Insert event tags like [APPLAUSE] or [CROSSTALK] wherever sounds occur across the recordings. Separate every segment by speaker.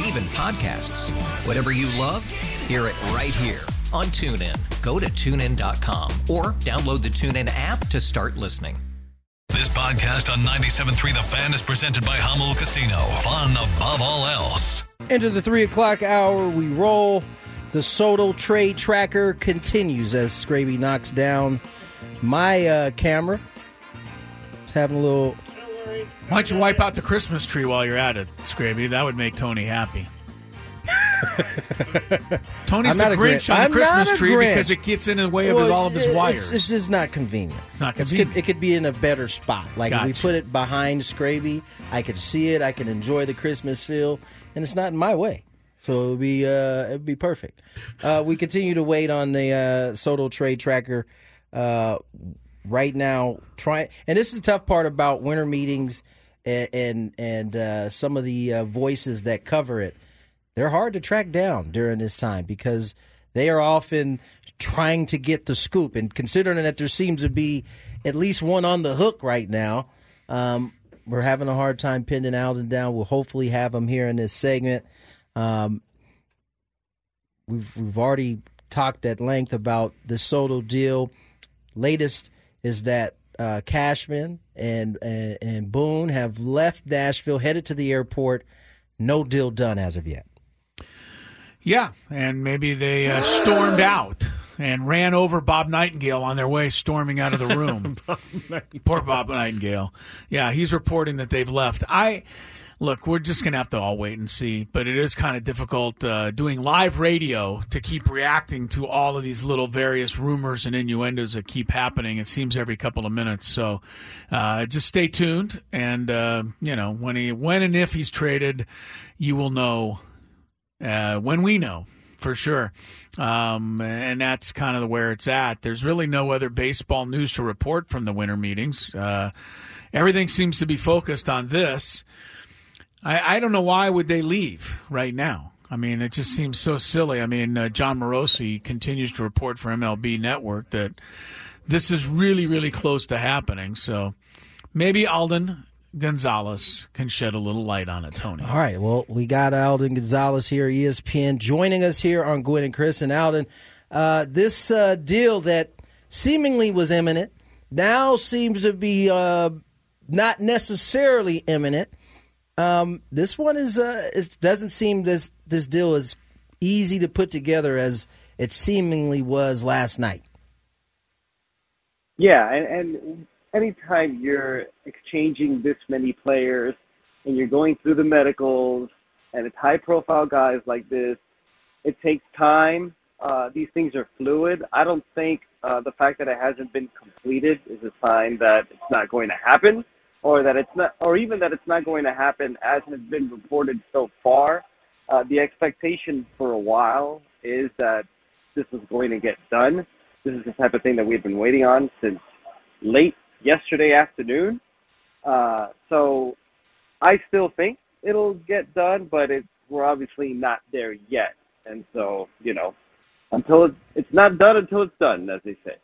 Speaker 1: Yes.
Speaker 2: And even podcasts. Whatever you love, hear it right here on TuneIn. Go to tunein.com or download the TuneIn app to start listening.
Speaker 3: This podcast on 97.3 The Fan is presented by Jamul Casino. Fun above all else.
Speaker 4: Into the three o'clock hour, we roll. The Soto trade tracker continues as Scraby knocks down my uh, camera. It's having a little.
Speaker 5: Why don't you wipe out the Christmas tree while you're at it, Scraby? That would make Tony happy. [LAUGHS] Tony's the Grinch on the
Speaker 4: I'm
Speaker 5: Christmas tree
Speaker 4: Grinch.
Speaker 5: because it gets in the way of
Speaker 4: Well,
Speaker 5: all of his wires.
Speaker 4: It's just not convenient.
Speaker 5: It's not
Speaker 4: It's
Speaker 5: convenient.
Speaker 4: could, it could be in a better spot. Like if we put it behind Scraby, I could see it. I can enjoy the Christmas feel, and it's not in my way. So it would be uh, it would be perfect. Uh, we continue to wait on the uh, Soto trade tracker. Uh, right now, try and this is the tough part about winter meetings and and, and uh, some of the uh, voices that cover it. They're hard to track down during this time because they are often trying to get the scoop. And considering that there seems to be at least one on the hook right now, um, we're having a hard time pinning Alden down. We'll hopefully have him here in this segment. Um, we've we've already talked at length about the Soto deal. Latest is that uh, Cashman and, and and Boone have left Nashville, headed to the airport. No deal done as of yet.
Speaker 5: yeah, and maybe they uh, stormed out and ran over Bob Nightingale on their way storming out of the [LAUGHS] room. Poor Bob Nightingale. Yeah, he's reporting that they've left. I look, we're just gonna have to all wait and see. But it is kind of difficult uh, doing live radio to keep reacting to all of these little various rumors and innuendos that keep happening. It seems every couple of minutes. So uh, just stay tuned, and uh, you know when he when and if he's traded, you will know uh, when we know for sure. Um, and that's kind of where it's at. There's really no other baseball news to report from the winter meetings. Uh, everything seems to be focused on this. I, I don't know why would they leave right now. I mean, it just seems so silly. I mean, uh, Jon Morosi continues to report for MLB Network that this is really, really close to happening. So maybe Alden Gonzalez can shed a little light on it, Tony.
Speaker 4: All right. Well, we got Alden Gonzalez here, ESPN, joining us here on Gwynn and Chris and Alden. Uh, this uh, deal that seemingly was imminent now seems to be uh, not necessarily imminent. Um, this one is uh, it doesn't seem this this deal is easy to put together as it seemingly was last night.
Speaker 6: Yeah, and, and anytime you're exchanging this many players and you're going through the medicals and it's high profile guys like this, it takes time. Uh, these things are fluid. I don't think uh, the fact that it hasn't been completed is a sign that it's not going to happen, or that it's not, or even that it's not going to happen as has been reported so far. Uh, the expectation for a while is that this is going to get done. This is the type of thing that we've been waiting on since late yesterday afternoon. Uh, so I still think it'll get done, but it's, we're obviously not there yet. And so, you know, until it's, it's not done until it's done, as they say.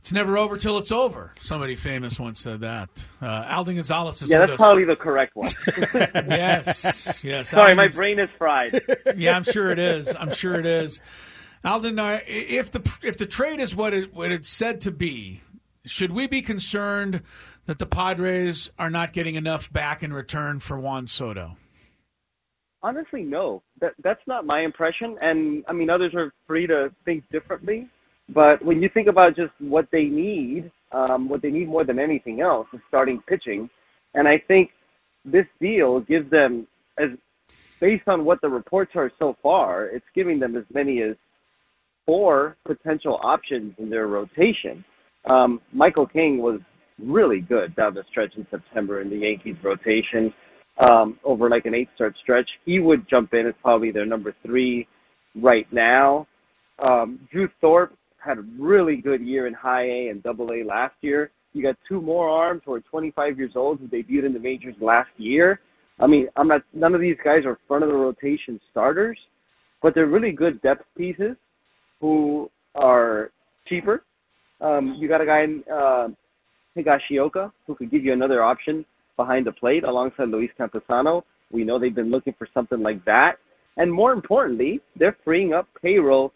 Speaker 5: It's never over till it's over. Somebody famous once said that. Uh, Alden Gonzalez is
Speaker 6: Yeah, that's
Speaker 5: us.
Speaker 6: probably the correct one. [LAUGHS]
Speaker 5: yes, yes. [LAUGHS]
Speaker 6: Sorry,
Speaker 5: Alden
Speaker 6: my
Speaker 5: is-
Speaker 6: brain is fried. [LAUGHS]
Speaker 5: yeah, I'm sure it is. I'm sure it is. Alden, uh, if the if the trade is what it what it's said to be, should we be concerned that the Padres are not getting enough back in return for Juan Soto?
Speaker 6: Honestly, no. That that's not my impression, and I mean others are free to think differently. But when you think about just what they need, um, what they need more than anything else is starting pitching. And I think this deal gives them, as based on what the reports are so far, it's giving them as many as four potential options in their rotation. Um, Michael King was really good down the stretch in September in the Yankees rotation um, over like an eight start stretch. He would jump in as probably their number three right now. Um, Drew Thorpe had a really good year in high A and double A last year. You got two more arms who are 25 years old who debuted in the majors last year. I mean, I'm not. None of these guys are front of the rotation starters, but they're really good depth pieces who are cheaper. Um, you got a guy in uh, Higashioka who could give you another option behind the plate alongside Luis Campusano. We know they've been looking for something like that. And more importantly, they're freeing up payroll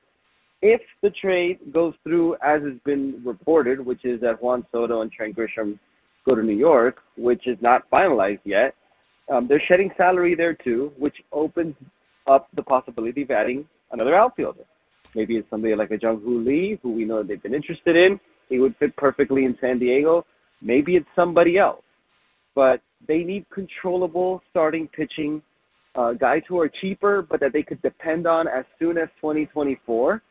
Speaker 6: if the trade goes through as has been reported, which is that Juan Soto and Trent Grisham go to New York, which is not finalized yet. Um, they're shedding salary there too, which opens up the possibility of adding another outfielder. Maybe it's somebody like a Jung Hoo Lee, who we know they've been interested in. He would fit perfectly in San Diego. Maybe it's somebody else. But they need controllable starting pitching, uh, guys who are cheaper, but that they could depend on as soon as 2024.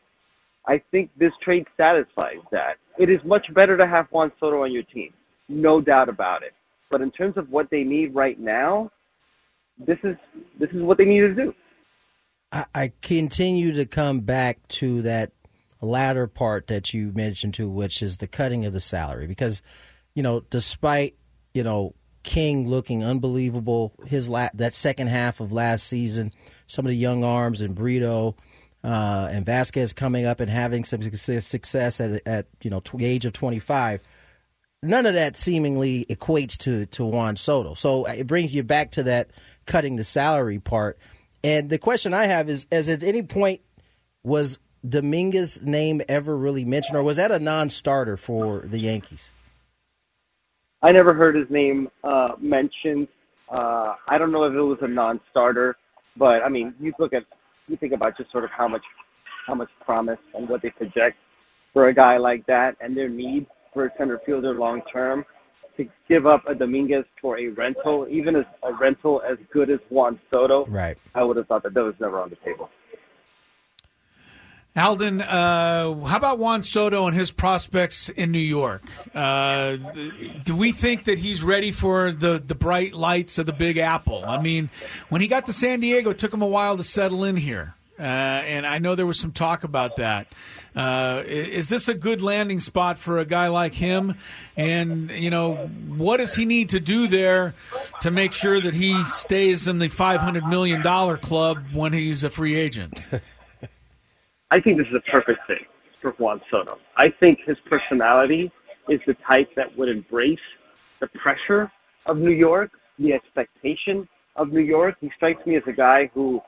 Speaker 6: I think this trade satisfies that. It is much better to have Juan Soto on your team, no doubt about it. But in terms of what they need right now, this is this is what they need to do.
Speaker 4: I, I continue to come back to that latter part that you mentioned too, which is the cutting of the salary. Because, you know, despite, you know, King looking unbelievable, his la- that second half of last season, some of the young arms and Brito uh, and Vasquez coming up and having some success at, at you know the age of 25. None of that seemingly equates to to Juan Soto. So uh, it brings you back to that cutting the salary part. And the question I have is: As at any point was Dominguez's name ever really mentioned, or was that a non-starter for the Yankees?
Speaker 6: I never heard his name uh, mentioned. Uh, I don't know if it was a non-starter, but I mean, you look at you think about just sort of how much how much promise and what they project for a guy like that and their need for a center fielder long term to give up a Dominguez for a rental, even as a rental as good as Juan Soto,
Speaker 4: right?
Speaker 6: I would have thought that that was never on the table.
Speaker 5: Alden, uh, how about Juan Soto and his prospects in New York? Uh, do we think that he's ready for the, the bright lights of the Big Apple? I mean, when he got to San Diego, it took him a while to settle in here. Uh, and I know there was some talk about that. Uh, is this a good landing spot for a guy like him? And, you know, what does he need to do there to make sure that he stays in the $500 million club when he's a free agent? [LAUGHS]
Speaker 6: I think this is a perfect thing for Juan Soto. I think his personality is the type that would embrace the pressure of New York, the expectation of New York. He strikes me as a guy who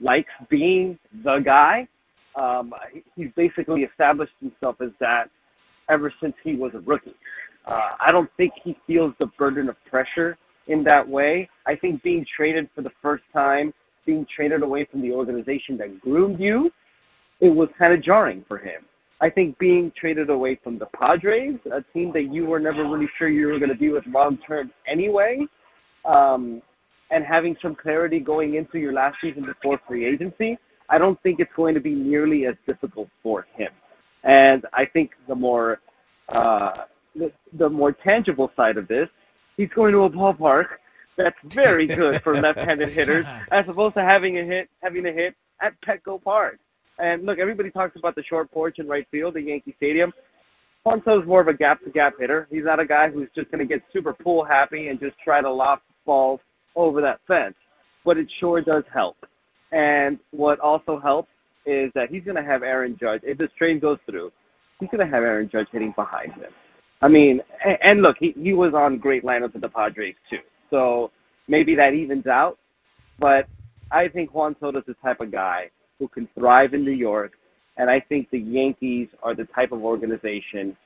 Speaker 6: likes being the guy. Um, he's basically established himself as that ever since he was a rookie. Uh, I don't think he feels the burden of pressure in that way. I think being traded for the first time, being traded away from the organization that groomed you, it was kind of jarring for him. I think being traded away from the Padres, a team that you were never really sure you were going to be with long term anyway, um, and having some clarity going into your last season before free agency, I don't think it's going to be nearly as difficult for him. And I think the more uh, the, the more tangible side of this, he's going to a ballpark that's very good for [LAUGHS] left-handed hitters, as opposed to having a hit having a hit at Petco Park. And look, everybody talks about the short porch in right field at Yankee Stadium. Ponzo's more of a gap-to-gap hitter. He's not a guy who's just going to get super pool happy and just try to loft balls over that fence. But it sure does help. And what also helps is that he's going to have Aaron Judge. If this trade goes through, he's going to have Aaron Judge hitting behind him. I mean, and, look, he, he was on great lineups with the Padres too. So maybe that evens out. But I think Juan Soto's the type of guy who can thrive in New York. And I think the Yankees are the type of organization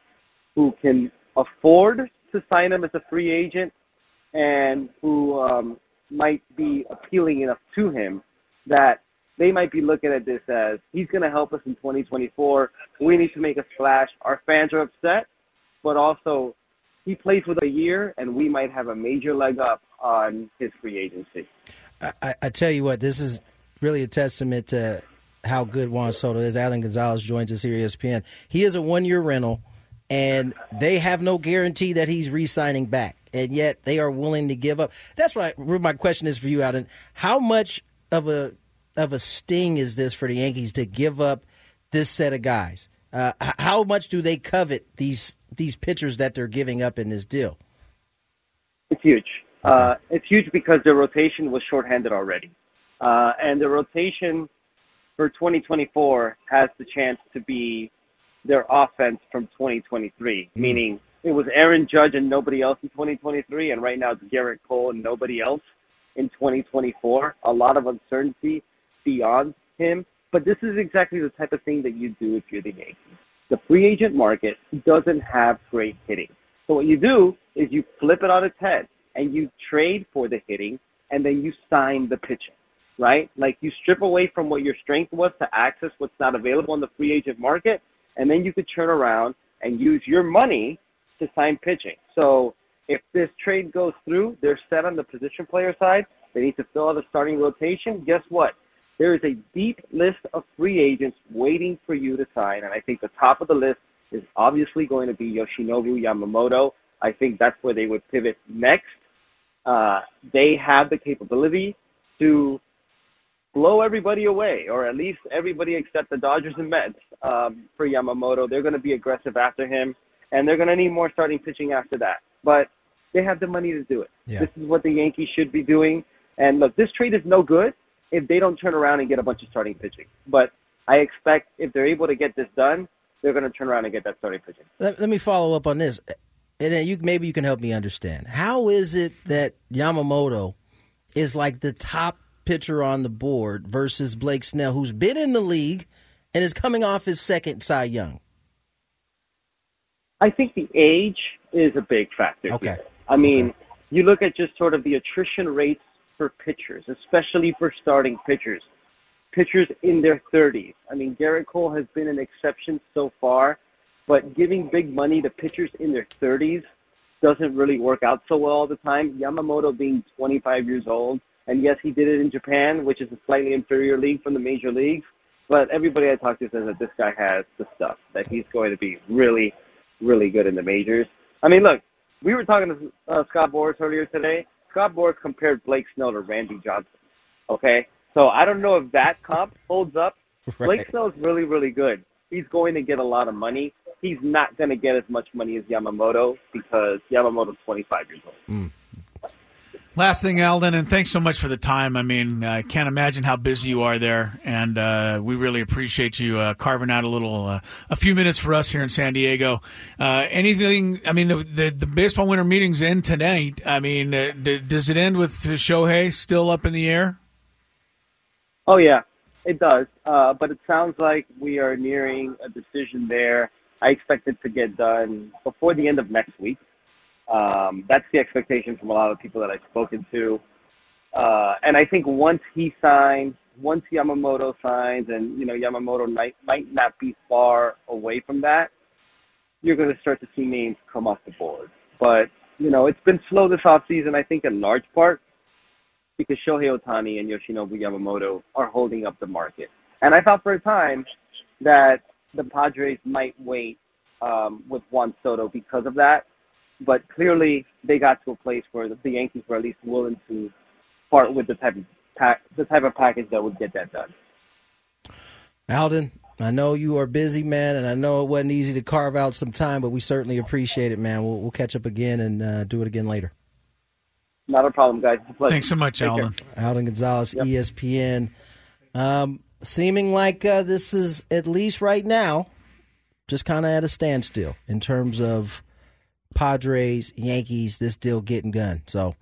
Speaker 6: who can afford to sign him as a free agent and who um, might be appealing enough to him that they might be looking at this as he's going to help us in 2024. We need to make a splash. Our fans are upset, but also he plays with a year, and we might have a major leg up on his free agency.
Speaker 4: I, I tell you what, this is really a testament to how good Juan Soto is. Alden Gonzalez joins us here at ESPN. He is a one year rental, and they have no guarantee that he's re signing back. And yet they are willing to give up. That's why my question is for you, Alan. How much of a of a sting is this for the Yankees to give up this set of guys? Uh, how much do they covet these these pitchers that they're giving up in this deal?
Speaker 6: It's huge. Uh, it's huge because their rotation was shorthanded already, uh, and the rotation for 2024 has the chance to be their offense from 2023, mm. meaning it was Aaron Judge and nobody else in 2023, and right now it's Gerrit Cole and nobody else in 2024. A lot of uncertainty beyond him, but this is exactly the type of thing that you do if you're the Yankees. The free agent market doesn't have great hitting. So what you do is you flip it on its head and you trade for the hitting and then you sign the pitching, right? Like you strip away from what your strength was to access what's not available in the free agent market and then you could turn around and use your money to sign pitching. So if this trade goes through, they're set on the position player side. They need to fill out a starting rotation. Guess what? There is a deep list of free agents waiting for you to sign, and I think the top of the list is obviously going to be Yoshinobu Yamamoto. I think that's where they would pivot next. Uh, they have the capability to blow everybody away, or at least everybody except the Dodgers and Mets um, for Yamamoto. They're going to be aggressive after him, and they're going to need more starting pitching after that. But they have the money to do it. Yeah. This is what the Yankees should be doing. And look, this trade is no good if they don't turn around and get a bunch of starting pitching. But I expect if they're able to get this done, they're going to turn around and get that starting pitching.
Speaker 4: Let, let me follow up on this, and then you maybe you can help me understand. How is it that Yamamoto is like the top pitcher on the board versus Blake Snell, who's been in the league and is coming off his second Cy Young?
Speaker 6: I think the age is a big factor.
Speaker 4: Okay.
Speaker 6: Here. I mean,
Speaker 4: okay.
Speaker 6: you look at just sort of the attrition rates for pitchers, especially for starting pitchers. Pitchers in their 30s. I mean, Gerrit Cole has been an exception so far, but giving big money to pitchers in their 30s doesn't really work out so well all the time. Yamamoto being 25 years old, and yes, he did it in Japan, which is a slightly inferior league from the major leagues. But everybody I talk to says that this guy has the stuff, that he's going to be really, really good in the majors. I mean, look, we were talking to uh, Scott Boras earlier today. Scott Boras compared Blake Snell to Randy Johnson. Okay, so I don't know if that comp holds up. [LAUGHS] Right. Blake Snell is really, really good. He's going to get a lot of money. He's not going to get as much money as Yamamoto because Yamamoto's 25 years old.
Speaker 4: Mm.
Speaker 5: Last thing, Alden, and thanks so much for the time. I mean, I can't imagine how busy you are there, and uh, we really appreciate you uh, carving out a little, uh, a few minutes for us here in San Diego. Uh, anything? I mean, the, the, the baseball winter meetings end tonight. I mean, uh, d- does it end with Shohei still up in the air?
Speaker 6: Oh yeah, it does. Uh, but it sounds like we are nearing a decision there. I expect it to get done before the end of next week. Um, that's the expectation from a lot of people that I've spoken to. Uh, and I think once he signs, once Yamamoto signs, and you know Yamamoto might might not be far away from that, you're going to start to see names come off the board. But you know it's been slow this off season. I think in large part because Shohei Ohtani and Yoshinobu Yamamoto are holding up the market. And I thought for a time that the Padres might wait um, with Juan Soto because of that but clearly they got to a place where the, the Yankees were at least willing to part with the type of pack, the type of package that would get that done.
Speaker 4: Alden, I know you are busy, man, and I know it wasn't easy to carve out some time, but we certainly appreciate it, man. We'll, we'll catch up again and uh, do it again later.
Speaker 6: Not a problem, guys. A
Speaker 5: Thanks so much, Take Alden.
Speaker 4: Care. Alden Gonzalez, yep. ESPN. Um, seeming like uh, this is, at least right now, just kind of at a standstill in terms of Padres, Yankees, this deal getting done. So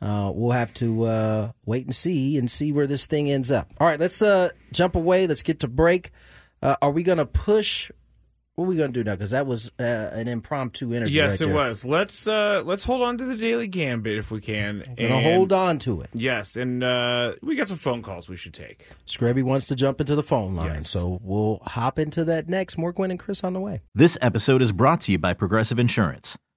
Speaker 4: uh, we'll have to uh, wait and see and see where this thing ends up. All right, let's uh, jump away. Let's get to break. Uh, are we going to push what are we going to do now? Because that was uh, an impromptu interview.
Speaker 7: Yes,
Speaker 4: right
Speaker 7: it
Speaker 4: there.
Speaker 7: was. Let's uh let's hold on to the daily gambit if we can.
Speaker 4: We're going to hold on to it.
Speaker 7: Yes, and uh we got some phone calls we should take.
Speaker 4: Scrubby wants to jump into the phone line,
Speaker 7: Yes.
Speaker 4: so we'll hop into that next. More Gwynn and Chris on the way.
Speaker 8: This episode is brought to you by Progressive Insurance.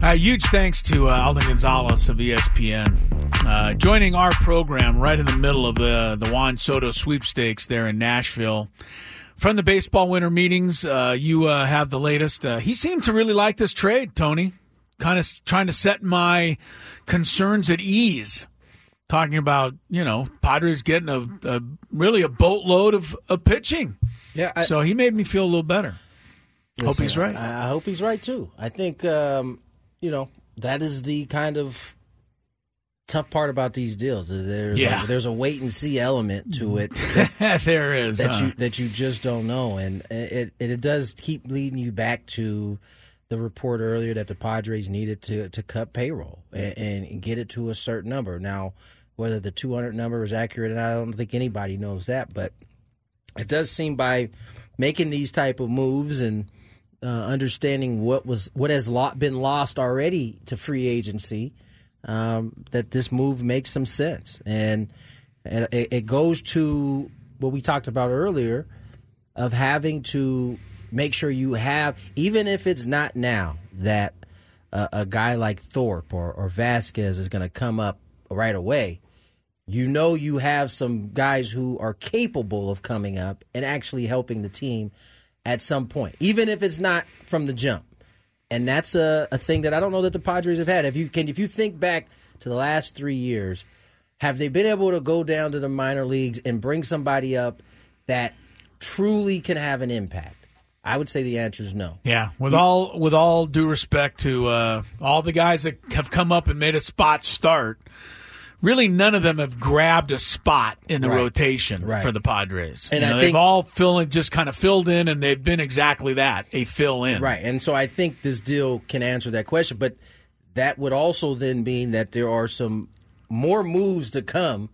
Speaker 5: Uh, huge thanks to uh, Alden Gonzalez of ESPN uh, joining our program right in the middle of uh, the Juan Soto sweepstakes there in Nashville. From the baseball winter meetings, uh, you uh, have the latest. Uh, he seemed to really like this trade, Tony. Kind of trying to set my concerns at ease. Talking about, you know, Padres getting a, a really a boatload of, of pitching.
Speaker 4: Yeah, I,
Speaker 5: so he made me feel a little better. hope he's right.
Speaker 4: I, I hope he's right too. I think um, you know that is the kind of tough part about these deals. is There's
Speaker 5: Yeah.
Speaker 4: a, there's a wait and see element to it [LAUGHS]
Speaker 5: there is.
Speaker 4: that
Speaker 5: huh?
Speaker 4: you that you just don't know, and it, it it does keep leading you back to the report earlier that the Padres needed to to cut payroll and, and get it to a certain number. Now, whether the 200 number is accurate, and I don't think anybody knows that, but it does seem by making these type of moves and uh, understanding what was what has lo- been lost already to free agency um, that this move makes some sense. And, and it, it goes to what we talked about earlier of having to make sure you have even if it's not now that uh, a guy like Thorpe or, or Vasquez is going to come up right away. You know you have some guys who are capable of coming up and actually helping the team at some point, even if it's not from the jump. And that's a, a thing that I don't know that the Padres have had. If you can, if you think back to the last three years, have they been able to go down to the minor leagues and bring somebody up that truly can have an impact? I would say the answer is no.
Speaker 5: Yeah, with all with all due respect to uh, all the guys that have come up and made a spot start, really none of them have grabbed a spot in the
Speaker 4: Right.
Speaker 5: rotation
Speaker 4: Right.
Speaker 5: for the Padres.
Speaker 4: And
Speaker 5: You
Speaker 4: I
Speaker 5: know,
Speaker 4: think-
Speaker 5: they've all filled just kind of filled in, and they've been exactly that a fill in.
Speaker 4: Right. And so I think this deal can answer that question. But that would also then mean that there are some more moves to come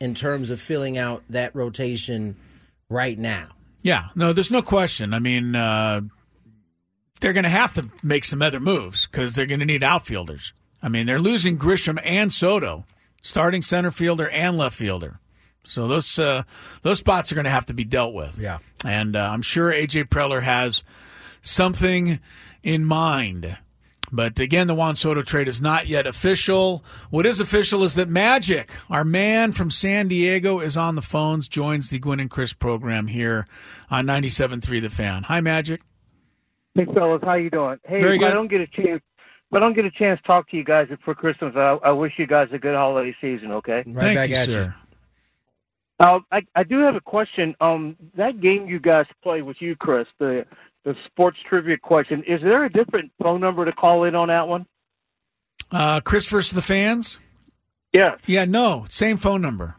Speaker 4: in terms of filling out that rotation right now.
Speaker 5: Yeah, no, there's no question. I mean, uh, they're going to have to make some other moves because they're going to need outfielders. I mean, they're losing Grisham and Soto, starting center fielder and left fielder. So those uh, those spots are going to have to be dealt with.
Speaker 4: Yeah.
Speaker 5: and uh, I'm sure AJ Preller has something in mind. But again, the Juan Soto trade is not yet official. What is official is that Magic, our man from San Diego, is on the phones, joins the Gwynn and Chris program here on 97.3 The Fan. Hi, Magic.
Speaker 9: Hey fellas, how you doing? Hey,
Speaker 5: Very
Speaker 9: if I don't get a chance, if I don't get a chance to talk to you guys before Christmas, I, I wish you guys a good holiday season. Okay.
Speaker 4: Right
Speaker 5: Thank
Speaker 4: back
Speaker 5: you,
Speaker 4: at you.
Speaker 5: sir.
Speaker 9: Uh, I I do have a question. Um, that game you guys play with you, Chris, the the sports trivia question. Is there a different phone number to call in on that one?
Speaker 5: Uh, Chris versus the fans?
Speaker 9: Yeah.
Speaker 5: Yeah, no, same phone number.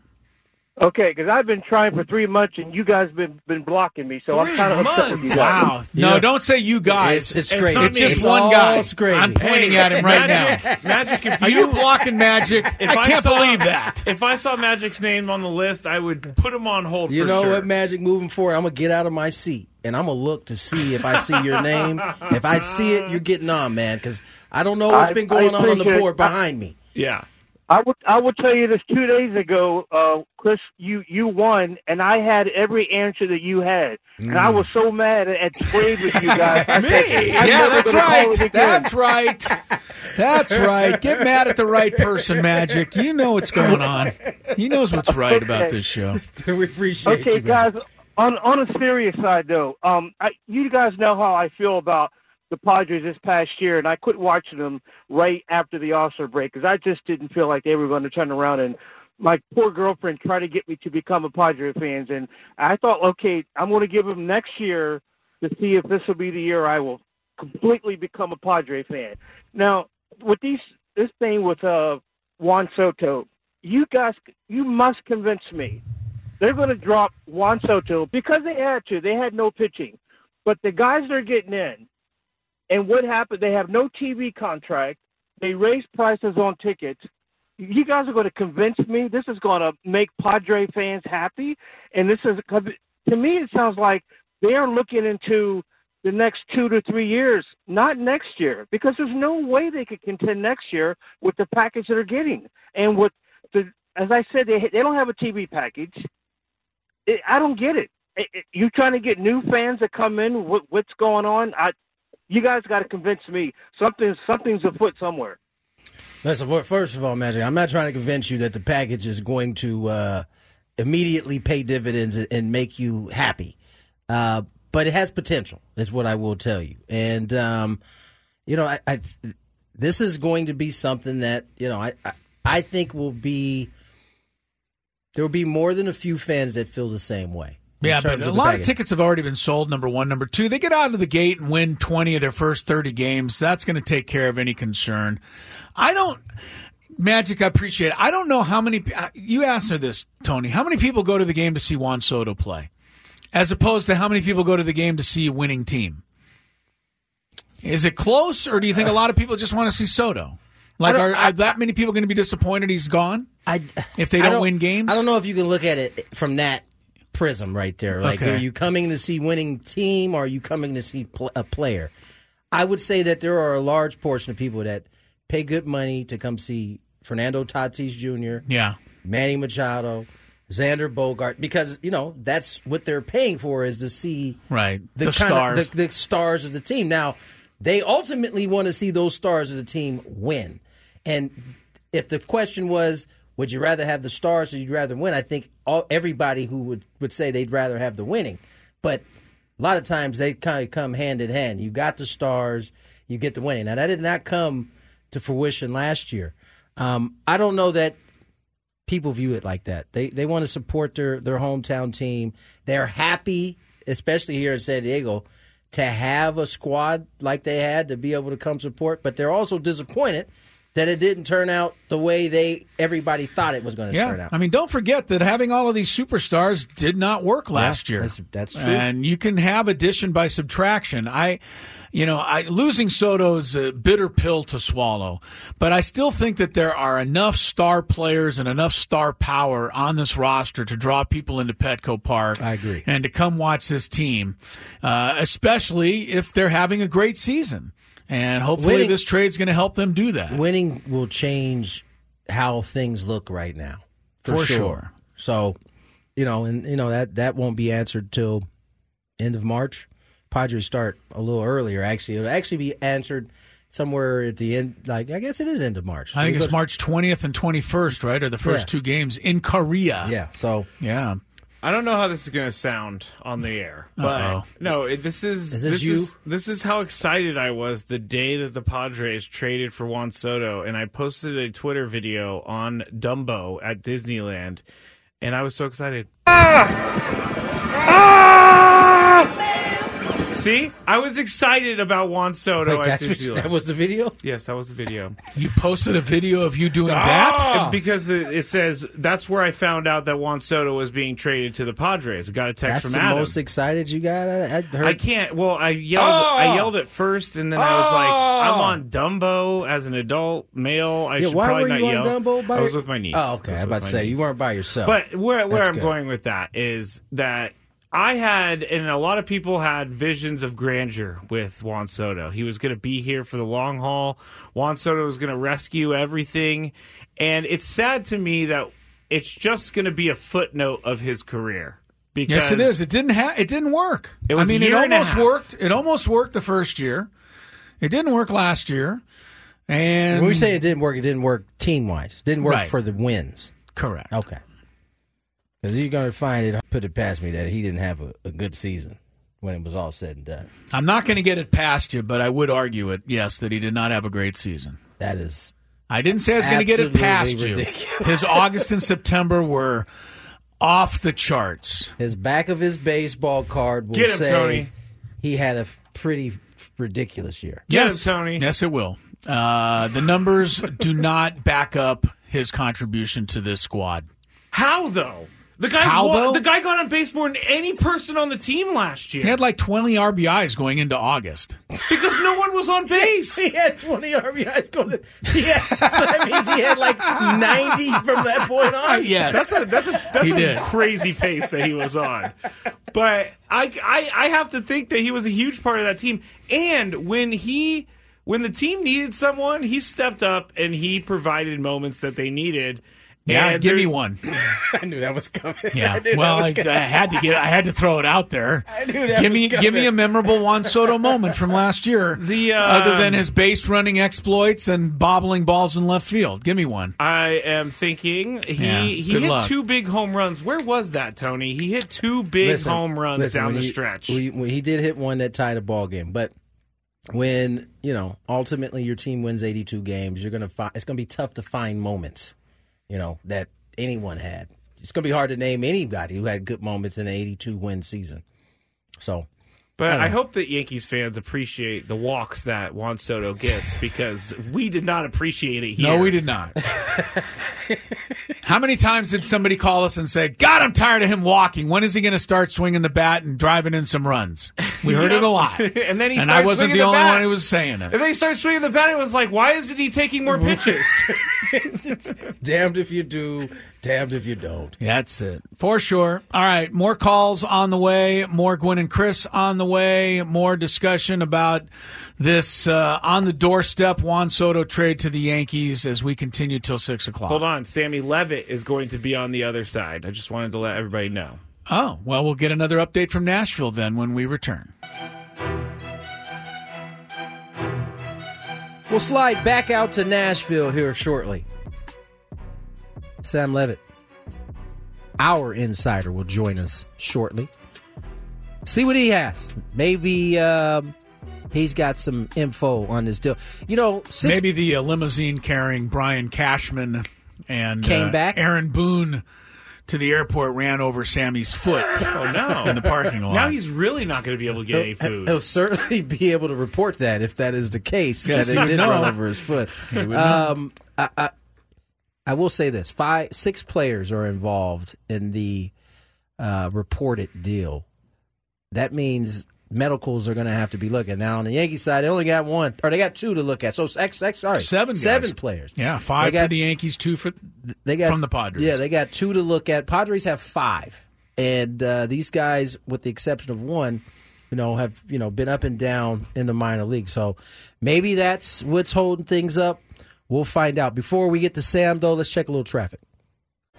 Speaker 9: Okay, because I've been trying for three months and you guys been been blocking me, so I'm kind of upset with you guys.
Speaker 5: Wow. No, don't say you guys.
Speaker 4: It's- it's Gravy.
Speaker 5: It's just
Speaker 4: It's
Speaker 5: one
Speaker 4: all
Speaker 5: guy.
Speaker 4: Gravy.
Speaker 5: I'm pointing
Speaker 7: Hey,
Speaker 5: at him right
Speaker 7: Magic,
Speaker 5: now. [LAUGHS]
Speaker 7: Magic, if
Speaker 5: Are you blocking Magic? [LAUGHS]
Speaker 7: If
Speaker 5: I can't
Speaker 7: saw-
Speaker 5: believe that.
Speaker 7: If I saw Magic's name on the list, I would put him on hold.
Speaker 4: You
Speaker 7: for
Speaker 4: know
Speaker 7: sure.
Speaker 4: what, Magic? Moving forward, I'm gonna get out of my seat and I'm gonna look to see if I see your name. If I see it, you're getting on, man, because I don't know what's
Speaker 9: I-
Speaker 4: been going
Speaker 9: I
Speaker 4: on on the
Speaker 9: appreciate
Speaker 4: board
Speaker 9: it.
Speaker 4: behind me.
Speaker 7: Yeah.
Speaker 9: I would I would tell you this two days ago, uh, Chris. You you won, and I had every answer that you had, and I
Speaker 5: Mm.
Speaker 9: was so mad at, at trade with you guys. [LAUGHS] I said,
Speaker 5: Me? Yeah, that's right. That's right. That's right. Get mad at the right person, Magic. You know what's going on. He knows what's right about this show. [LAUGHS]
Speaker 4: we appreciate
Speaker 9: Okay, guys. On on a serious side, though, um, I, you guys know how I feel about the Padres this past year, and I quit watching them right after the All-Star break because I just didn't feel like they were going to turn around and my poor girlfriend tried to get me to become a Padre fans, and I thought, okay, I'm going to give them next year to see if this will be the year I will completely become a Padre fan. Now, with these this thing with uh Juan Soto, you guys, you must convince me they're going to drop Juan Soto because they had to. They had no pitching, but the guys they're getting in, and what happened? They have no TV contract. They raise prices on tickets. You guys are going to convince me this is going to make Padre fans happy, and this is to me. It sounds like they are looking into the next two to three years, not next year, because there's no way they could contend next year with the package they're getting. And with the, as I said, they they don't have a TV package. It, I don't get it. It- it- You trying to get new fans to come in? What, what's going on? I, you guys got to convince me something something's afoot somewhere.
Speaker 4: Listen, first of all, Magic, I'm not trying to convince you that the package is going to uh, immediately pay dividends and- make you happy. Uh, but it has potential, is what I will tell you. And, um, you know, I, I this is going to be something that, you know, I, I, I think will be, there will be more than a few fans that feel the same way.
Speaker 5: Yeah, but a lot of tickets have already been sold. Number one, number two, they get out of the gate and win twenty of their first thirty games. That's going to take care of any concern. I don't. Magic, I appreciate it. I don't know how many. uh, You asked her this, Tony. How many people go to the game to see Juan Soto play, as opposed to how many people go to the game to see a winning team? Is it close, or do you think a lot of people just want to see Soto? Like, are,
Speaker 4: don't-
Speaker 5: are that many people going to be disappointed he's gone?
Speaker 4: I,
Speaker 5: if they
Speaker 4: I
Speaker 5: don't, win games,
Speaker 4: I don't know if you can look at it from that prism right there. Like,
Speaker 5: Okay.
Speaker 4: are you coming to see winning team or are you coming to see pl- a player? I would say that there are a large portion of people that pay good money to come see Fernando Tatis Jr.,
Speaker 5: Yeah.
Speaker 4: Manny Machado, Xander Bogaerts, because you know that's what they're paying for is to see
Speaker 5: Right.
Speaker 4: the,
Speaker 5: The
Speaker 4: kind
Speaker 5: stars.
Speaker 4: of the, the stars of the team. Now, they ultimately want to see those stars of the team win. And if the question was, would you rather have the stars or you'd rather win? I think all, everybody who would, would say they'd rather have the winning. But a lot of times they kind of come hand in hand. You got the stars, you get the winning. Now, that did not come to fruition last year. Um, I don't know that people view it like that. They they want to support their their hometown team. They're happy, especially here in San Diego, to have a squad like they had to be able to come support. But they're also disappointed that it didn't turn out the way they everybody thought it was going to turn
Speaker 5: Yeah,
Speaker 4: out.
Speaker 5: I mean, don't forget that having all of these superstars did not work last year.
Speaker 4: that's- that's true.
Speaker 5: And you can have addition by subtraction. I, you know, I losing Soto is a bitter pill to swallow, but I still think that there are enough star players and enough star power on this roster to draw people into Petco Park. I
Speaker 4: agree,
Speaker 5: and to come watch this team, uh, especially if they're having a great season. And hopefully,
Speaker 4: Winning-
Speaker 5: this trade's going to help them do that.
Speaker 4: Winning will change how things look right now, for,
Speaker 5: For
Speaker 4: sure.
Speaker 5: sure.
Speaker 4: So, you know, and you know that that won't be answered till end of March. Padres start a little earlier. Actually, it'll actually be answered somewhere at the end. Like I guess it is end of March.
Speaker 5: I think it's March 20th and 21st, right? Are the first
Speaker 4: Yeah.
Speaker 5: two games in Korea.
Speaker 4: Yeah. So
Speaker 5: yeah.
Speaker 7: I don't know how this is going to sound on the air, but
Speaker 5: Uh-oh.
Speaker 7: no, it, this is
Speaker 4: Is this you?
Speaker 7: is this is how excited I was the day that the Padres traded for Juan Soto, and I posted a Twitter video on Dumbo at Disneyland, and I was so excited. Ah! Ah! See, I was excited about Juan Soto.
Speaker 4: Wait,
Speaker 7: at
Speaker 4: that's what,
Speaker 7: Disneyland.
Speaker 4: that was the video.
Speaker 7: Yes, that was the video.
Speaker 5: You posted a video of you doing that?
Speaker 7: Ah! Because it, it says that's where I found out that Juan Soto was being traded to the Padres. I got a text
Speaker 4: That's
Speaker 7: from
Speaker 4: the
Speaker 7: Adam.
Speaker 4: most excited you got. I, I heard.
Speaker 7: I can't. Well, I yelled.
Speaker 4: Oh!
Speaker 7: I yelled at first, and then I was like, "I'm
Speaker 4: Oh!
Speaker 7: on Dumbo as an adult male. I
Speaker 4: Yeah,
Speaker 7: should
Speaker 4: why
Speaker 7: probably
Speaker 4: were
Speaker 7: not
Speaker 4: you on
Speaker 7: yell."
Speaker 4: Dumbo by
Speaker 7: I was
Speaker 4: your-
Speaker 7: with my niece.
Speaker 4: Oh, okay.
Speaker 7: I was
Speaker 4: I was
Speaker 7: with
Speaker 4: about to
Speaker 7: my
Speaker 4: say
Speaker 7: niece.
Speaker 4: you weren't by yourself.
Speaker 7: But where where
Speaker 4: That's
Speaker 7: I'm
Speaker 4: good.
Speaker 7: going with that is that I had, and a lot of people had visions of grandeur with Juan Soto. He was going to be here for the long haul. Juan Soto was going to rescue everything, and it's sad to me that it's just going to be a footnote of his career. Because
Speaker 5: Yes, it is. It didn't ha- It didn't work.
Speaker 7: It was
Speaker 5: I mean,
Speaker 7: a
Speaker 5: it
Speaker 7: year and a
Speaker 5: almost
Speaker 7: half.
Speaker 5: worked. It almost worked the first year. It didn't work last year. And
Speaker 4: when we say it didn't work, it didn't work team wise. Didn't work
Speaker 5: Right.
Speaker 4: for the wins.
Speaker 5: Correct.
Speaker 4: Okay. Because you're going to find it, put it past me that he didn't have a, a good season when it was all said and done.
Speaker 5: I'm not going to get it past you, but I would argue it. Yes, that he did not have a great season.
Speaker 4: That is.
Speaker 5: I didn't say I was going to get it past
Speaker 4: Absolutely
Speaker 5: you. His August and September were off the charts.
Speaker 4: His back of his baseball card will
Speaker 7: Get him,
Speaker 4: say
Speaker 7: Tony.
Speaker 4: he had a pretty ridiculous year.
Speaker 5: yes,
Speaker 7: Tony.
Speaker 5: Yes, it will. Uh, the numbers do not back up his contribution to this squad.
Speaker 7: How though? The guy
Speaker 5: How,
Speaker 7: won- the guy got on base more than any person on the team last year
Speaker 5: He had like 20 RBIs going into August.
Speaker 7: because no one was on [LAUGHS] base.
Speaker 4: He had 20 RBIs going to. Yeah, so that means he had like 90 from that point on. [LAUGHS]
Speaker 5: Yes.
Speaker 7: That's a that's a that's
Speaker 5: He
Speaker 7: a
Speaker 5: did.
Speaker 7: crazy pace that he was on. But I, I I have to think that he was a huge part of that team. And when he when the team needed someone, he stepped up and he provided moments that they needed.
Speaker 5: Yeah,
Speaker 7: And
Speaker 5: give
Speaker 7: there-
Speaker 5: me one. [LAUGHS]
Speaker 4: I knew that was coming.
Speaker 5: Yeah.
Speaker 4: I knew
Speaker 5: Well, I,
Speaker 4: was coming.
Speaker 5: I had to get. I had to throw it out there.
Speaker 4: I knew that
Speaker 5: give
Speaker 4: was
Speaker 5: me,
Speaker 4: coming.
Speaker 5: give me a memorable Juan Soto moment from last year.
Speaker 7: The, uh,
Speaker 5: other than his base running exploits and bobbling balls in left field. Give me one.
Speaker 7: I am thinking he
Speaker 5: Yeah,
Speaker 7: he hit
Speaker 5: luck.
Speaker 7: two big home runs. Where was that, Tony? He hit two big
Speaker 4: Listen,
Speaker 7: home runs
Speaker 4: listen,
Speaker 7: down the
Speaker 4: he-
Speaker 7: stretch.
Speaker 4: when- when he did hit one that tied a ball game, but when you know ultimately your team wins 82 games, you're gonna find it's gonna be tough to find moments, you know that anyone had. It's gonna be hard to name anybody who had good moments in an 82 win season. So,
Speaker 7: But
Speaker 4: don't
Speaker 7: I, hope that Yankees fans appreciate the walks that Juan Soto gets because we did not appreciate it here.
Speaker 5: No, we did not. [LAUGHS] [LAUGHS] How many times did somebody call us and say, "God, I'm tired of him walking. When is he going to start swinging the bat and driving in some runs?" We heard
Speaker 7: Yeah.
Speaker 5: it a lot, [LAUGHS]
Speaker 7: and then he
Speaker 5: and
Speaker 7: started
Speaker 5: I wasn't
Speaker 7: swinging
Speaker 5: the only
Speaker 7: bat.
Speaker 5: one who was saying it.
Speaker 7: And then he started swinging the bat. and It was like, why isn't he taking more [LAUGHS] pitches?
Speaker 4: damned if you do, damned if you don't.
Speaker 5: That's it. For sure. All right. More calls on the way. More Gwynn and Chris on the way. More discussion about this uh, on the doorstep Juan Soto trade to the Yankees as we continue till 6 o'clock.
Speaker 7: Hold on, Sammy Levitt is going to be on the other side. I just wanted to let everybody know.
Speaker 5: Oh, well, we'll get another update from Nashville then when we return.
Speaker 4: We'll slide back out to Nashville here shortly. Sam Levitt, our insider, will join us shortly. See what he has. Maybe um, he's got some info on this deal. You know, since
Speaker 5: Maybe the uh, limousine carrying Brian Cashman and
Speaker 4: Came
Speaker 5: uh,
Speaker 4: back?
Speaker 5: Aaron Boone to the airport ran over Sammy's foot [LAUGHS]
Speaker 7: Oh no!
Speaker 5: in the parking lot.
Speaker 7: Now he's really not going to be able to get any
Speaker 4: he'll,
Speaker 7: food.
Speaker 4: he'll certainly be able to report that if that is the case
Speaker 5: Yes,
Speaker 4: that
Speaker 5: he
Speaker 4: it did
Speaker 5: know.
Speaker 4: run over his foot.
Speaker 5: He would know.
Speaker 4: Um, I, I, I will say this: five, six players are involved in the uh, reported deal. That means medicals are going to have to be looking. Now on the Yankee side, they only got one, or they got two to look at. So X, X, sorry,
Speaker 5: Seven guys.
Speaker 4: seven players.
Speaker 5: yeah, five
Speaker 4: got-
Speaker 5: for the Yankees, two for
Speaker 4: They got
Speaker 5: from the Padres.
Speaker 4: Yeah, they got two to look at. Padres have five, and uh, these guys, with the exception of one, you know, have you know been up and down in the minor league. So maybe that's what's holding things up. We'll find out. Before we get to Sam, though, let's check a little traffic.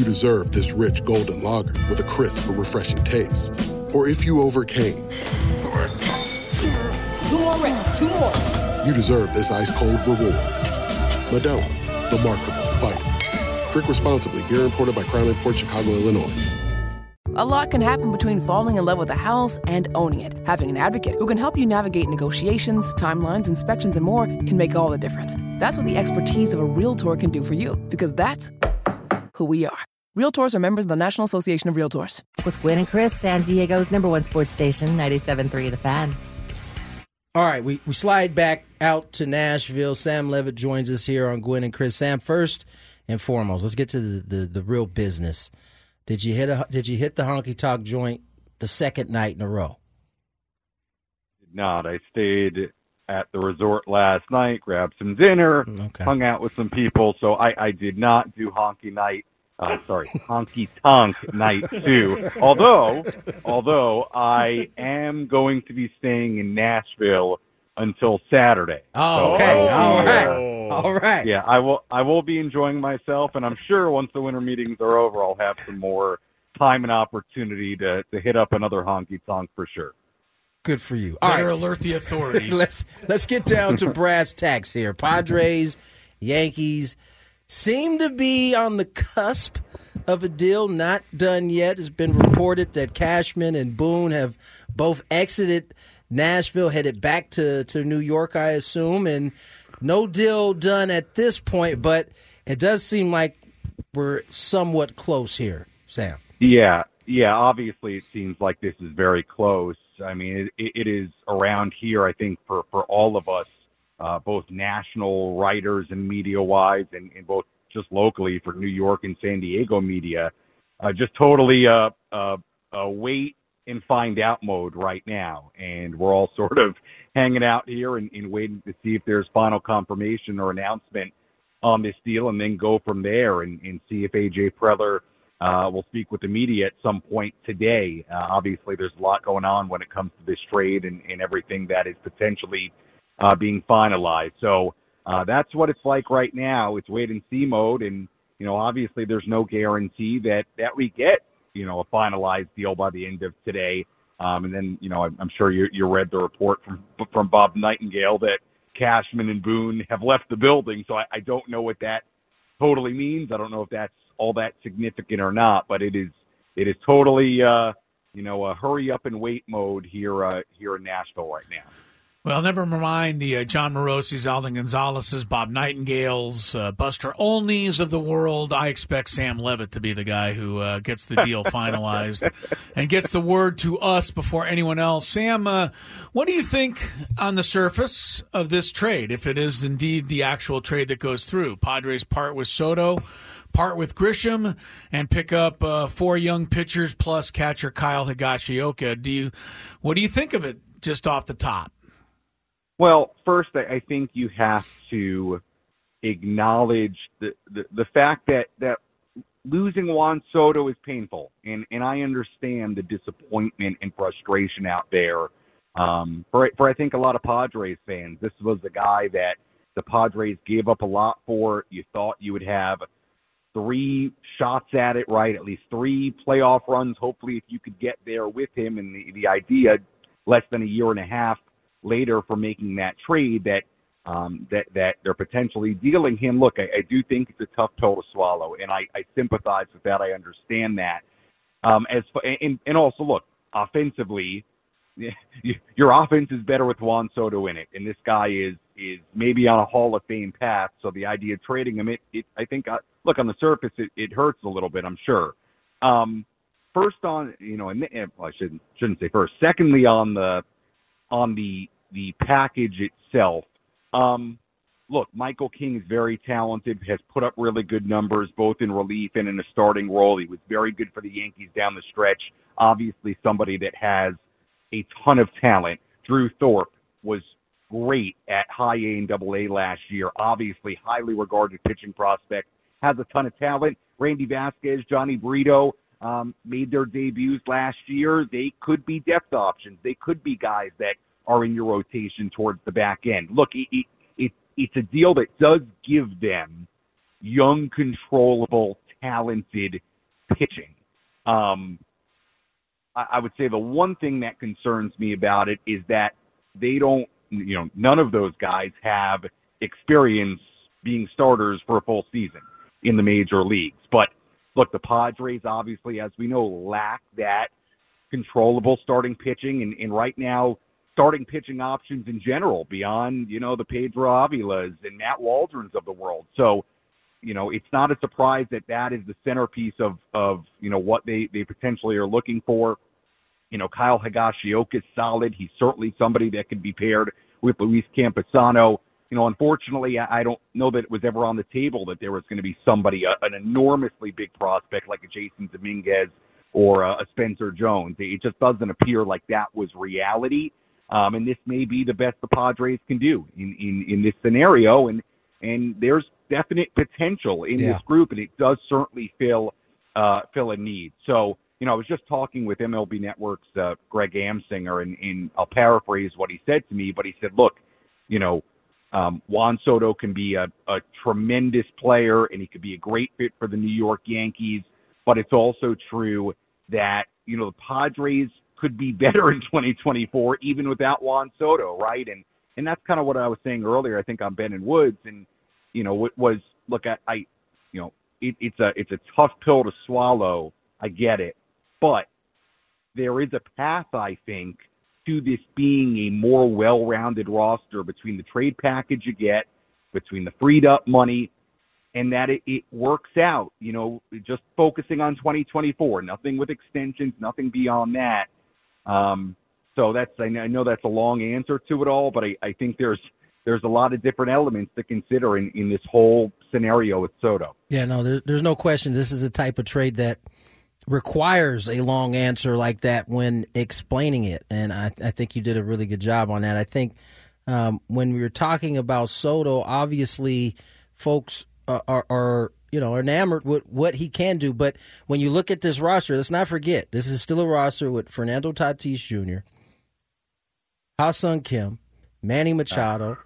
Speaker 10: you deserve this rich golden lager with a crisp but refreshing taste. Or if you overcame,
Speaker 11: Two more reps, two more.
Speaker 10: you deserve this ice cold reward. Modelo, the Markable Fighter. Drink responsibly. Beer imported by Crown Port Chicago, Illinois.
Speaker 12: A lot can happen between falling in love with a house and owning it. Having an advocate who can help you navigate negotiations, timelines, inspections, and more can make all the difference. That's what the expertise of a Realtor can do for you, because that's who we are. Realtors are members of the National Association of Realtors.
Speaker 13: With Gwynn and Chris, San Diego's number one sports station, 97.3 The Fan.
Speaker 4: All right, we, we slide back out to Nashville. Sam Levitt joins us here on Gwynn and Chris. Sam, first and foremost, let's get to the, the, the real business. Did you hit a did you hit the honky tonk joint the second night in a row?
Speaker 14: Did not. I stayed at the resort last night, grabbed some dinner, mm, hung out with some people. So I, I did not do honky night. Uh, sorry, honky tonk night two. Although, although I am going to be staying in Nashville until Saturday.
Speaker 4: Oh,
Speaker 14: So
Speaker 4: okay.
Speaker 14: Be,
Speaker 4: All right.
Speaker 14: uh,
Speaker 4: All right.
Speaker 14: Yeah, I will. I will be enjoying myself, and I'm sure once the winter meetings are over, I'll have some more time and opportunity to to hit up another honky tonk for sure.
Speaker 4: Good for you. All
Speaker 5: Better
Speaker 4: right.
Speaker 5: alert the [LAUGHS] authorities.
Speaker 4: let's let's get down to brass tacks here. Padres, Yankees seem to be on the cusp of a deal not done yet. It's been reported that Cashman and Boone have both exited Nashville, headed back to, to New York, I assume, and no deal done at this point, but it does seem like we're somewhat close here, Sam.
Speaker 14: Yeah, yeah. Obviously, it seems like this is very close. I mean, it, it is around here. I think for for all of us, uh, both national writers and media wise, and, and both just locally for New York and San Diego media, uh, just totally uh, uh, uh, wait and find out mode right now. And we're all [LAUGHS] sort of hanging out here and, and waiting to see if there's final confirmation or announcement on this deal, and then go from there and, and see if AJ Preller uh, will speak with the media at some point today. Uh, obviously, there's a lot going on when it comes to this trade and, and everything that is potentially uh, being finalized. So uh, that's what it's like right now. It's wait and see mode, and you know, obviously, there's no guarantee that that we get you know a finalized deal by the end of today. Um, and then you know, I'm, I'm sure you you read the report from from Bob Nightingale that Cashman and Boone have left the building. So I, I don't know what that totally means. I don't know if that's all that significant or not, but it is it is totally uh, you know a hurry up and wait mode here uh, here in Nashville right now.
Speaker 5: Well, never mind the uh, Jon Morosi's, Alden Gonzalez's, Bob Nightingale's, uh, Buster Olney's of the world. I expect Sam Levitt to be the guy who uh, gets the deal [LAUGHS] finalized and gets the word to us before anyone else. Sam, uh, what do you think on the surface of this trade, if it is indeed the actual trade that goes through? Padres part with Soto, part with Grisham, and pick up uh, four young pitchers plus catcher Kyle Higashioka. Do you, what do you think of it just off the top?
Speaker 14: Well, first, I I think you have to acknowledge the, the, the fact that, that losing Juan Soto is painful. And, and I understand the disappointment and frustration out there. Um, for, for I think a lot of Padres fans, this was a guy that the Padres gave up a lot for. You thought you would have three shots at it, right? At least three playoff runs. Hopefully, if you could get there with him, and the, the idea less than a year and a half later for making that trade that um, that that they're potentially dealing him. Look, I, I do think it's a tough pill to swallow, and I, I sympathize with that. I understand that. Um, as for, and and also look offensively, [LAUGHS] your offense is better with Juan Soto in it, and this guy is is maybe on a Hall of Fame path. So the idea of trading him, it, it I think, uh, look on the surface, it, it hurts a little bit. I'm sure. Um, first on, you know, and well, I shouldn't shouldn't say first. Secondly, on the on the the package itself. Um, look, Michael King is very talented, has put up really good numbers both in relief and in a starting role. He was very good for the Yankees down the stretch. Obviously, somebody that has a ton of talent. Drew Thorpe was great at high A and double A last year. Obviously, highly regarded pitching prospect. Has a ton of talent. Randy Vasquez, Jhony Brito um, made their debuts last year. They could be depth options. They could be guys that are in your rotation towards the back end. Look, it, it, it, it's a deal that does give them young, controllable, talented pitching. Um, I, I would say the one thing that concerns me about it is that they don't, you know, none of those guys have experience being starters for a full season in the major leagues. But look, the Padres obviously, as we know, lack that controllable starting pitching, and, and right now, starting pitching options in general beyond you know the Pedro Avilas and Matt Waldrons of the world. So, you know, it's not a surprise that that is the centerpiece of of you know what they they potentially are looking for. You know, Kyle Higashioka is solid. He's certainly somebody that could be paired with Luis Campusano you know, unfortunately, I don't know that it was ever on the table that there was going to be somebody, a, an enormously big prospect like a Jasson Dominguez or a, a Spencer Jones. It just doesn't appear like that was reality. Um, and this may be the best the Padres can do in, in, in this scenario. And, and there's definite potential in
Speaker 4: Yeah.
Speaker 14: this group, and it does certainly fill, uh, fill a need. So, you know, I was just talking with MLB Network's uh, Greg Amsinger, and, and I'll paraphrase what he said to me, but he said, look, you know, um, Juan Soto can be a, a tremendous player and he could be a great fit for the New York Yankees. But it's also true that, you know, the Padres could be [LAUGHS] better in 2024 even without Juan Soto, right? And, and that's kind of what I was saying earlier, I think on Ben and Woods. And, you know, it was, look, I, I you know, it, it's a, it's a tough pill to swallow. I get it. But there is a path, I think, to this being a more well-rounded roster between the trade package you get, between the freed up money, and that it, it works out. You know, just focusing on 2024, nothing with extensions, nothing beyond that. Um, so that's I know that's a long answer to it all, but I, I think there's there's a lot of different elements to consider in, in this whole scenario with Soto.
Speaker 4: Yeah, no, there, there's no question. This is a type of trade that requires a long answer like that when explaining it, and I, I think you did a really good job on that. I think um, when we were talking about Soto, obviously, folks are, are, are you know enamored with what he can do, but when you look at this roster, let's not forget this is still a roster with Fernando Tatis Jr., Ha-Sung Kim, Manny Machado,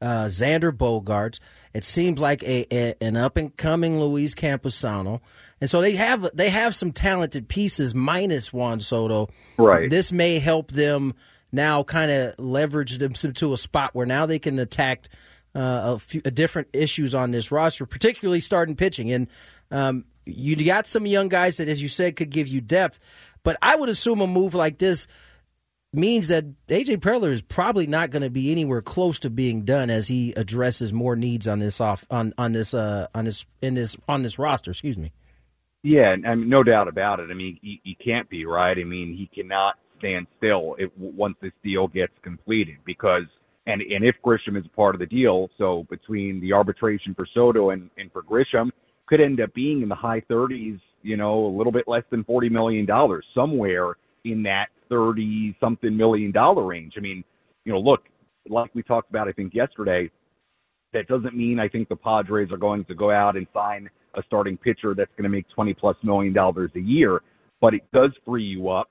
Speaker 4: uh, Xander Bogaerts. It seems like a, a an up and coming Luis Campusano, and so they have they have some talented pieces minus Juan Soto.
Speaker 14: Right.
Speaker 4: This may help them now, kind of leverage them to a spot where now they can attack uh, a few a different issues on this roster, particularly starting pitching. And um, you got some young guys that, as you said, could give you depth. But I would assume a move like this means that AJ Preller is probably not going to be anywhere close to being done as he addresses more needs on this off on on this uh on this in this on this roster. Excuse me.
Speaker 14: Yeah, I mean, no doubt about it. I mean, he, he can't be right. I mean, he cannot stand still if, once this deal gets completed because, and and if Grisham is a part of the deal, so between the arbitration for Soto and and for Grisham, could end up being in the high 30s. You know, a little bit less than 40 million dollars, somewhere in that 30 something million dollar range. I mean, you know, look, like we talked about, I think yesterday, that doesn't mean I think the Padres are going to go out and sign a starting pitcher that's going to make 20 plus million dollars a year, but it does free you up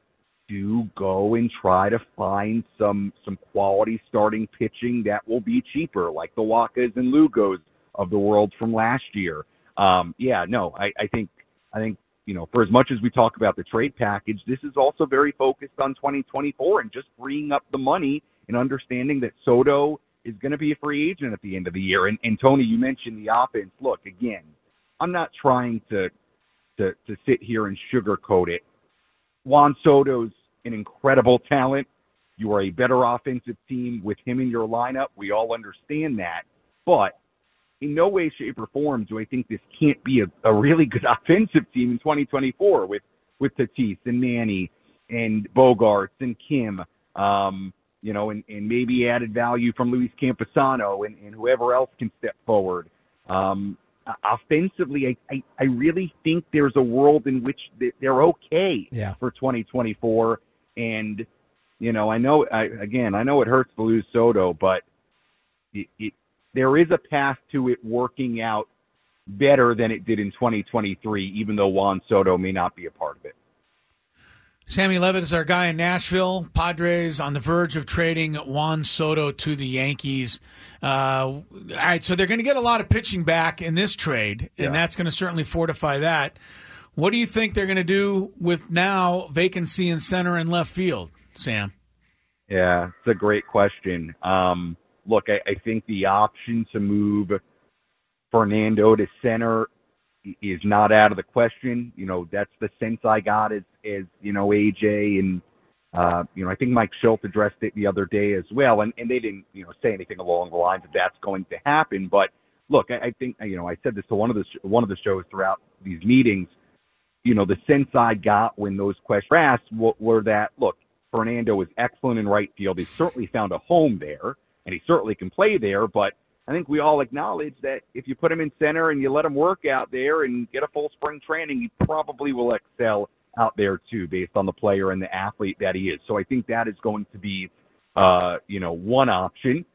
Speaker 14: to go and try to find some some quality starting pitching that will be cheaper, like the Wachas and Lugos of the world from last year. Um, yeah, no, I, I think I think you know for as much as we talk about the trade package, this is also very focused on 2024 and just freeing up the money and understanding that Soto is going to be a free agent at the end of the year. And, and Tony, you mentioned the offense. Look, again, I'm not trying to to to sit here and sugarcoat it. Juan Soto's an incredible talent. You are a better offensive team with him in your lineup. We all understand that. But in no way, shape, or form do I think this can't be a, a really good [LAUGHS] offensive team in 2024 with with Tatis and Manny and Bogaerts and Kim. Um, you know, and, and maybe added value from Luis Campusano and, and whoever else can step forward. Um, offensively, I, I, I really think there's a world in which they- they're okay
Speaker 4: Yeah.
Speaker 14: for 2024. And, you know, I know, I, again, I know it hurts to lose Soto, but it, it, there is a path to it working out better than it did in 2023, even though Juan Soto may not be a part of it.
Speaker 5: Sammy Levitt is our guy in Nashville. Padres on the verge of trading Juan Soto to the Yankees. Uh, all right, so they're going to get a lot of pitching back in this trade, and
Speaker 14: Yeah.
Speaker 5: that's going to certainly fortify that. What do you think they're going to do with now vacancy in center and left field, Sam?
Speaker 14: Yeah, it's a great question. Um, look, I, I think the option to move Fernando to center is not out of the question. You know, that's the sense I got as, as you know, AJ and, uh, you know, I think Mike Shildt addressed it the other day as well. And, and they didn't, you know, say anything along the lines of that's going to happen. But look, I, I think, you know, I said this to one of the, sh- one of the shows throughout these meetings. You know, the sense I got when those questions were asked were, were that, look, Fernando is excellent in right field. He certainly found a home there, and he certainly can play there. But I think we all acknowledge that if you put him in center and you let him work out there and get a full spring training, he probably will excel out there too, based on the player and the athlete that he is. So I think that is going to be, uh, you know, one option.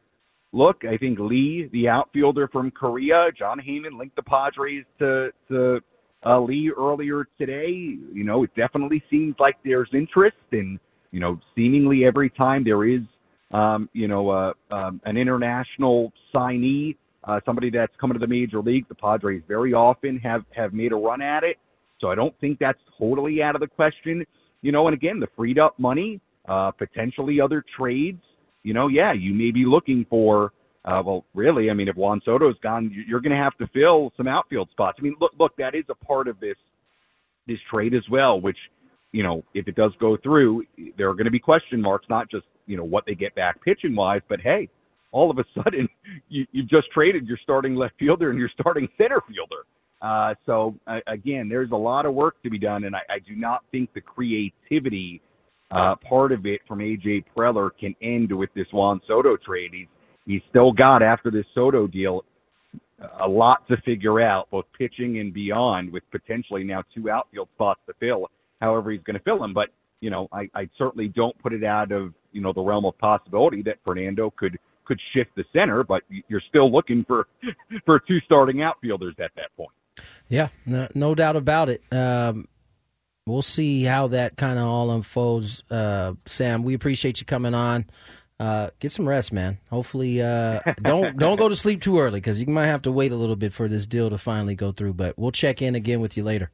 Speaker 14: Look, I think Lee, the outfielder from Korea, Jon Heyman linked the Padres to to uh, Lee earlier today. You know, it definitely seems like there's interest, and you know, seemingly every time there is, um, you know, uh, um, an international signee, uh, somebody that's coming to the major league, the Padres very often have have made a run at it. So I don't think that's totally out of the question. You know, and again, the freed up money, uh, potentially other trades. You know, yeah, you may be looking for. Uh, well, really, I mean, if Juan Soto's gone, you- you're going to have to fill some outfield spots. I mean, look, look, that is a part of this this trade as well. Which, you know, if it does go through, there are going to be question marks, not just you know what they get back pitching wise, but hey, all of a [LAUGHS] sudden you you just traded your starting left fielder and your starting center fielder. Uh, so uh, again, there's a lot of work to be done, and I, I do not think the creativity uh, part of it from AJ Preller can end with this Juan Soto trade. He's he's still got after this Soto deal a lot to figure out, both pitching and beyond, with potentially now two outfield spots to fill. However, he's going to fill them, but you know, I, I certainly don't put it out of you know the realm of possibility that Fernando could could shift the center, but you're still looking for [LAUGHS] for two starting outfielders at that point.
Speaker 4: Yeah, no, no doubt about it. Um, we'll see how that kind of all unfolds. Uh, Sam, we appreciate you coming on. Uh, get some rest, man. Hopefully, uh, [LAUGHS] don't don't go to sleep too early because you might have to wait a little bit for this deal to finally go through. But we'll check in again with you later.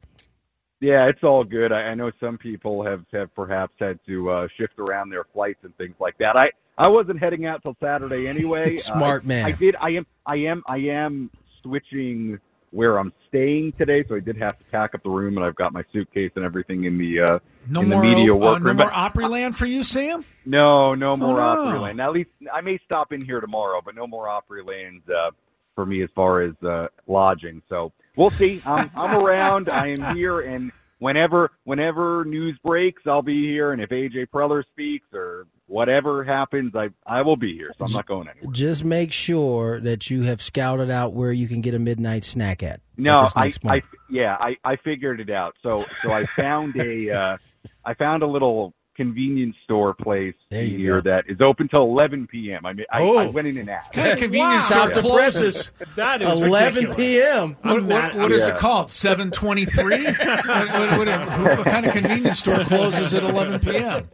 Speaker 14: Yeah, it's all good. I, I know some people have have perhaps had to uh, shift around their flights and things like that. I I wasn't heading out till Saturday [LAUGHS] anyway.
Speaker 4: Smart
Speaker 14: Uh,
Speaker 4: man.
Speaker 14: I did. I am. I am. I am switching where I'm staying today, so I did have to pack up the room, and I've got my suitcase and everything in the uh,
Speaker 5: No
Speaker 14: in
Speaker 5: more,
Speaker 14: the media
Speaker 5: uh,
Speaker 14: workroom.
Speaker 5: no more
Speaker 14: but-
Speaker 5: Opryland for you, Sam.
Speaker 14: no, no more
Speaker 5: no.
Speaker 14: Opryland. At least I may stop in here tomorrow, but no more Opryland uh, for me as far as uh, lodging. So we'll see. I'm [LAUGHS] I'm around. I am here, and whenever whenever news breaks, I'll be here. And if AJ Preller speaks or whatever happens, I I will be here. So I'm not going anywhere.
Speaker 4: Just make sure that you have scouted out where you can get a midnight snack at.
Speaker 14: No,
Speaker 4: this
Speaker 14: I, I yeah, I, I figured it out. So so I found a uh, I found a little convenience store place
Speaker 4: There you
Speaker 14: here
Speaker 4: go.
Speaker 14: that is open till 11 p.m. I mean, I,
Speaker 4: Oh.
Speaker 14: I went in and asked.
Speaker 5: Kind of convenience
Speaker 4: Stop
Speaker 5: store
Speaker 4: the presses. [LAUGHS]
Speaker 7: That is
Speaker 4: 11
Speaker 7: ridiculous.
Speaker 4: p.m.
Speaker 5: What, what, what is
Speaker 14: Yeah.
Speaker 5: it called? Seven twenty three. [LAUGHS] what, what, what, what kind of convenience store closes at eleven p.m.?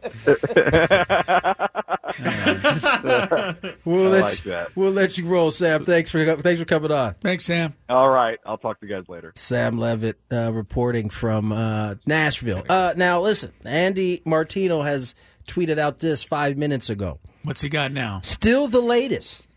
Speaker 4: We'll let
Speaker 14: like
Speaker 4: you,
Speaker 14: that.
Speaker 4: we'll let you roll, Sam. Thanks for thanks for coming on.
Speaker 5: Thanks, Sam.
Speaker 14: All right, I'll talk to you guys later.
Speaker 4: Sam Levitt uh, reporting from uh, Nashville. Uh, now, listen, Andy Martino has tweeted out this five minutes ago.
Speaker 5: What's he got now?
Speaker 4: Still the latest.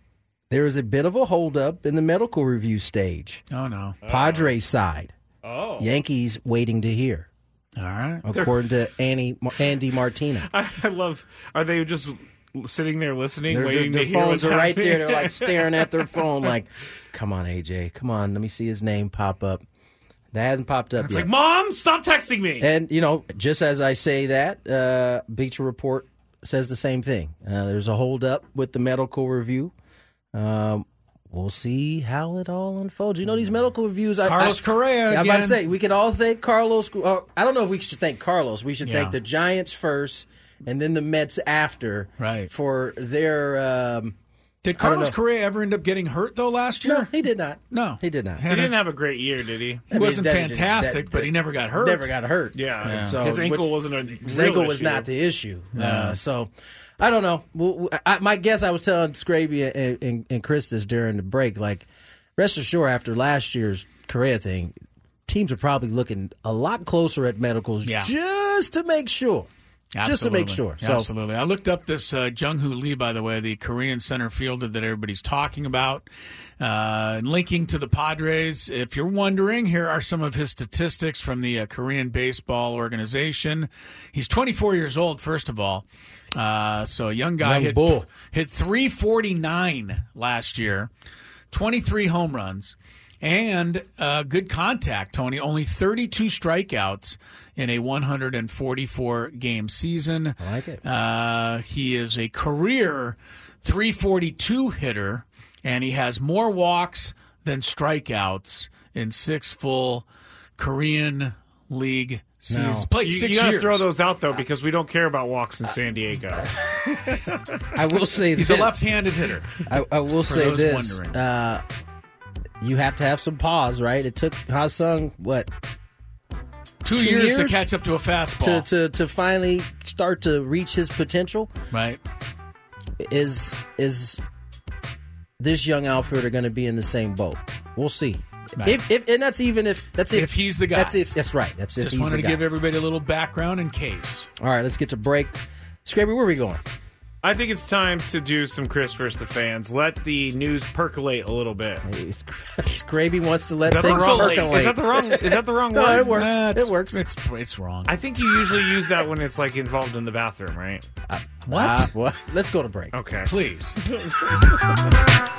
Speaker 4: There is a bit of a holdup in the medical review stage.
Speaker 5: Oh no.
Speaker 4: Padres side.
Speaker 7: Oh.
Speaker 4: Yankees waiting to hear,
Speaker 5: All right.
Speaker 4: according to Andy, Andy Martino. [LAUGHS]
Speaker 7: I, I love. Are they just sitting there listening,
Speaker 4: They're
Speaker 7: waiting
Speaker 4: just, their
Speaker 7: to hear
Speaker 4: phones
Speaker 7: what's
Speaker 4: are right
Speaker 7: happening?
Speaker 4: there. They're like staring at their [LAUGHS] phone, like, "Come on, AJ, come on, let me see his name pop up." That hasn't popped up
Speaker 7: It's
Speaker 4: yet.
Speaker 7: like, Mom, stop texting me.
Speaker 4: And you know, just as I say that, uh, Bleacher Report says the same thing. Uh, there's a holdup with the medical review. Um, we'll see how it all unfolds. You know, these medical reviews. I,
Speaker 5: Carlos
Speaker 4: I,
Speaker 5: Correa
Speaker 4: Yeah, I'm about to say we can all thank Carlos. Uh, I don't know if we should thank Carlos. We should
Speaker 5: Yeah.
Speaker 4: thank the Giants first, and then the Mets after,
Speaker 5: Right.
Speaker 4: For their um,
Speaker 5: Did Carlos
Speaker 4: know.
Speaker 5: Correa ever end up getting hurt though last year?
Speaker 4: No, he did not.
Speaker 5: No,
Speaker 4: he did not.
Speaker 7: He didn't have a great year, did he?
Speaker 5: He wasn't fantastic, but he never got hurt.
Speaker 4: Never got hurt.
Speaker 7: Yeah.
Speaker 4: So
Speaker 7: His ankle
Speaker 4: which-
Speaker 7: wasn't a
Speaker 4: his
Speaker 7: real
Speaker 4: ankle was
Speaker 7: issue.
Speaker 4: not the issue.
Speaker 5: No.
Speaker 4: Uh, so I don't know. Well, well, I, my guess, I was telling Scrappy and, and, and Chris this during the break. Like, rest assured, after last year's Correa thing, teams are probably looking a lot closer at medicals
Speaker 5: Yeah.
Speaker 4: just to make sure. Just to make sure.
Speaker 5: Absolutely.
Speaker 4: So
Speaker 5: Absolutely. I looked up this uh, Jung Hoo Lee, by the way, the Korean center fielder that everybody's talking about, uh, linking to the Padres. If you're wondering, here are some of his statistics from the uh, Korean Baseball Organization. He's 24 years old, first of all. Uh, so a young guy
Speaker 4: Young
Speaker 5: hit,
Speaker 4: bull.
Speaker 5: hit 349 last year, 23 home runs, and uh, good contact, Tony. Only 32 strikeouts in a 144 game season.
Speaker 4: I like it.
Speaker 5: Uh, he is a career 342 hitter, and he has more walks than strikeouts in six full Korean League seasons. Played
Speaker 7: you,
Speaker 5: six
Speaker 7: you gotta
Speaker 5: years.
Speaker 7: throw those out though because we don't care about walks in San Diego.
Speaker 4: I will say
Speaker 5: He's
Speaker 4: this.
Speaker 5: a left-handed hitter.
Speaker 4: I, I will
Speaker 5: For
Speaker 4: say
Speaker 5: those
Speaker 4: this.
Speaker 5: wondering.
Speaker 4: Uh, you have to have some pause, right? It took Ha-Sung, what,
Speaker 5: Two, years, to catch up to a fastball.
Speaker 4: to, to to finally start to reach his potential.
Speaker 5: right.
Speaker 4: Is is this young outfielder going to be in the same boat? We'll see.
Speaker 5: Right.
Speaker 4: If, if and that's even if that's if,
Speaker 5: If he's the guy.
Speaker 4: That's if that's right. That's if
Speaker 5: Just wanted to
Speaker 4: guy.
Speaker 5: give everybody a little background in case.
Speaker 4: All right, let's get to break. Scrappy, where are we going?
Speaker 7: I think it's time to do some Chris versus the fans. Let the news percolate a little bit.
Speaker 4: Scrappy wants to let
Speaker 7: the
Speaker 4: things
Speaker 7: wrong,
Speaker 4: percolate.
Speaker 7: is that the wrong? Is that the wrong [LAUGHS]
Speaker 4: No,
Speaker 7: word?
Speaker 4: it works.
Speaker 5: Nah,
Speaker 4: it works.
Speaker 5: It's it's wrong.
Speaker 7: I think you usually use that when it's like involved in the bathroom, right?
Speaker 5: What?
Speaker 4: Uh, what? Let's go to break.
Speaker 7: Okay.
Speaker 5: Please. [LAUGHS]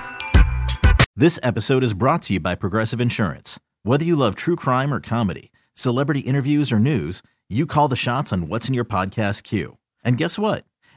Speaker 8: This episode is brought to you by Progressive Insurance. Whether you love true crime or comedy, celebrity interviews or news, you call the shots on what's in your podcast queue. And guess what?